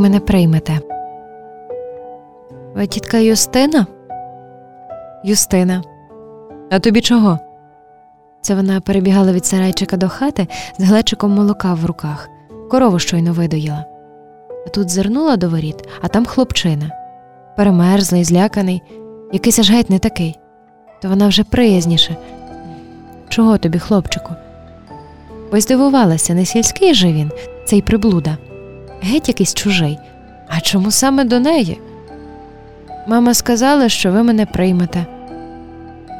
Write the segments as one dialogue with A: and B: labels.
A: мене приймете. Ви тітка Юстина? Юстина. А тобі чого? Це вона перебігала від сарайчика до хати з глечиком молока в руках, корову щойно видоїла. А тут зернула до воріт, а там хлопчина. Перемерзлий, зляканий, якийсь аж геть не такий. То вона вже приязніше. Чого тобі, хлопчику? Ось здивувалася, не сільський же він, цей приблуда, геть якийсь чужий. А чому саме до неї? Мама сказала, що ви мене приймете.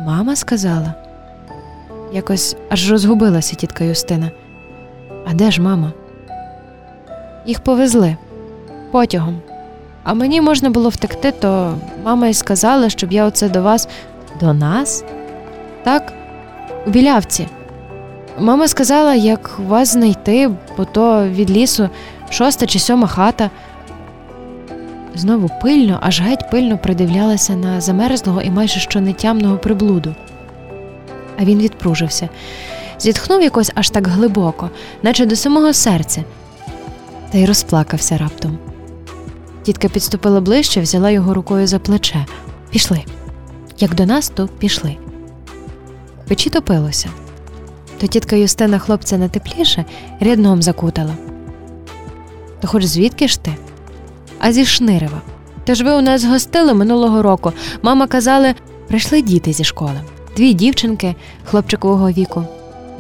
A: Мама сказала. Якось аж розгубилася тітка Юстина. А де ж мама? Їх повезли потягом. А мені можна було втекти, то мама й сказала, щоб я оце до вас. До нас? Так, у білявці. Мама сказала, як вас знайти, бо то від лісу шоста чи сьома хата. Знову пильно, аж геть пильно придивлялася на замерзлого і майже що нетямного приблуду. А він відпружився, зітхнув якось аж так глибоко, наче до самого серця, та й розплакався раптом. Тітка підступила ближче, взяла його рукою за плече. Пішли. Як до нас, то пішли. Печі топилося. То тітка Юстина хлопця на тепліше рядном закутала. То хоч звідки ж ти? А зі Шнирива. Та ж ви у нас гостили минулого року. Мама казали, прийшли діти зі школи. Дві дівчинки хлопчикового віку,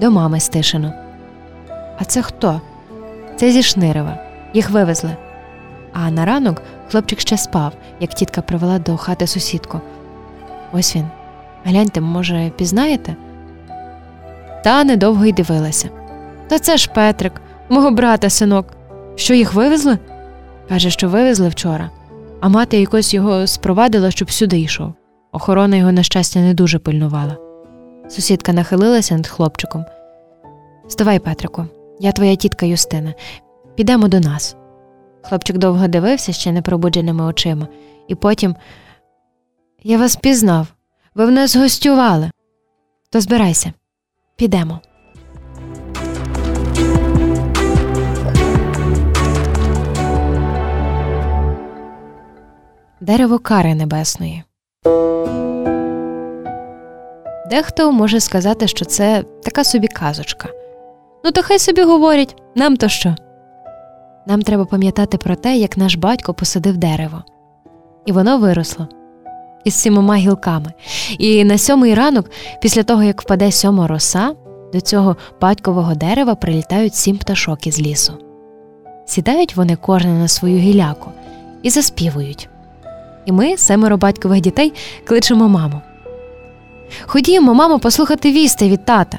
A: до мами стишину. А це хто? Це зі Шнирива. Їх вивезли. А на ранок хлопчик ще спав, як тітка привела до хати сусідку. Ось він. Гляньте, може, пізнаєте? Та недовго й дивилася. Та це ж Петрик, мого брата синок. Що їх вивезли? Каже, що вивезли вчора, а мати якось його спровадила, щоб сюди йшов. Охорона його, на щастя, не дуже пильнувала. Сусідка нахилилася над хлопчиком. Вставай, Петрику, я твоя тітка Юстина. Підемо до нас. Хлопчик довго дивився ще непробудженими очима, і потім я вас пізнав, ви в нас гостювали. То збирайся, підемо. Дерево кари небесної. Дехто може сказати, що це така собі казочка. Ну, то хай собі говорять, нам то що. Нам треба пам'ятати про те, як наш батько посадив дерево, і воно виросло із сімома гілками. І на сьомий ранок, після того як впаде сьома роса, до цього батькового дерева прилітають сім пташок із лісу. Сідають вони кожне на свою гіляку і заспівують. І ми, семеро батькових дітей, кличемо маму. Ходімо, мамо, послухати вісти від тата.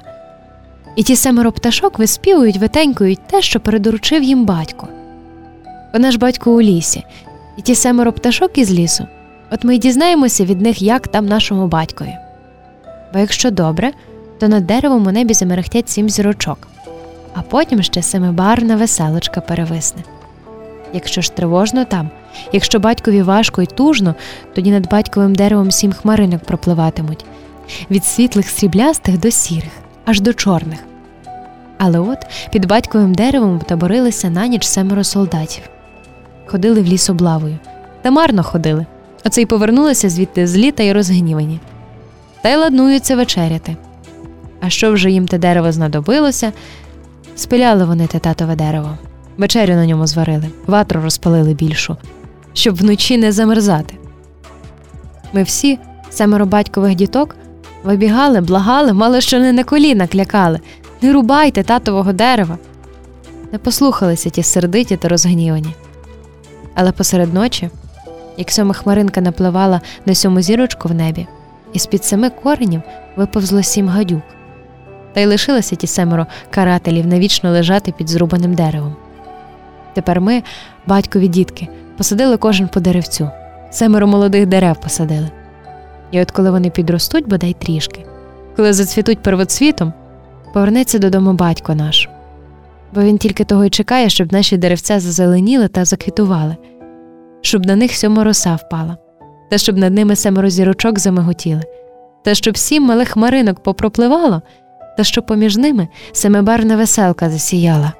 A: І ті семеро пташок виспівують, витенькують те, що передоручив їм батько. Вона ж батько у лісі, і ті семеро пташок із лісу, от ми й дізнаємося від них, як там нашому батькові. Бо якщо добре, то над деревом у небі замерехтять сім зірочок, а потім ще семибарна веселочка перевисне. Якщо ж тривожно там, якщо батькові важко і тужно, тоді над батьковим деревом сім хмаринок пропливатимуть від світлих сріблястих до сірих, аж до чорних. Але от під батьковим деревом таборилися на ніч семеро солдатів, ходили в ліс облавою, та марно ходили. Оце й повернулися звідти злі та й розгнівані. Та й ладнуються вечеряти. А що вже їм те дерево знадобилося, спиляли вони те татове дерево, вечерю на ньому зварили, ватру розпалили більшу, щоб вночі не замерзати. Ми всі, семеро батькових діток, вибігали, благали, мало що не на коліна клякали не рубайте татового дерева. Не послухалися ті сердиті та розгнівані. Але посеред ночі, як сьома хмаринка напливала на сьому зірочку в небі, і з під семи коренів виповзло сім гадюк, та й лишилися ті семеро карателів навічно лежати під зрубаним деревом. Тепер ми, батькові дітки, посадили кожен по деревцю, семеро молодих дерев посадили. І от коли вони підростуть, бодай трішки, коли зацвітуть первоцвітом, повернеться додому батько наш, бо він тільки того й чекає, щоб наші деревця зазеленіли та заквітували, щоб на них сьома роса впала, та щоб над ними семеро зірочок замиготіли, та щоб сім малих хмаринок попропливало, та щоб поміж ними семибарна веселка засіяла.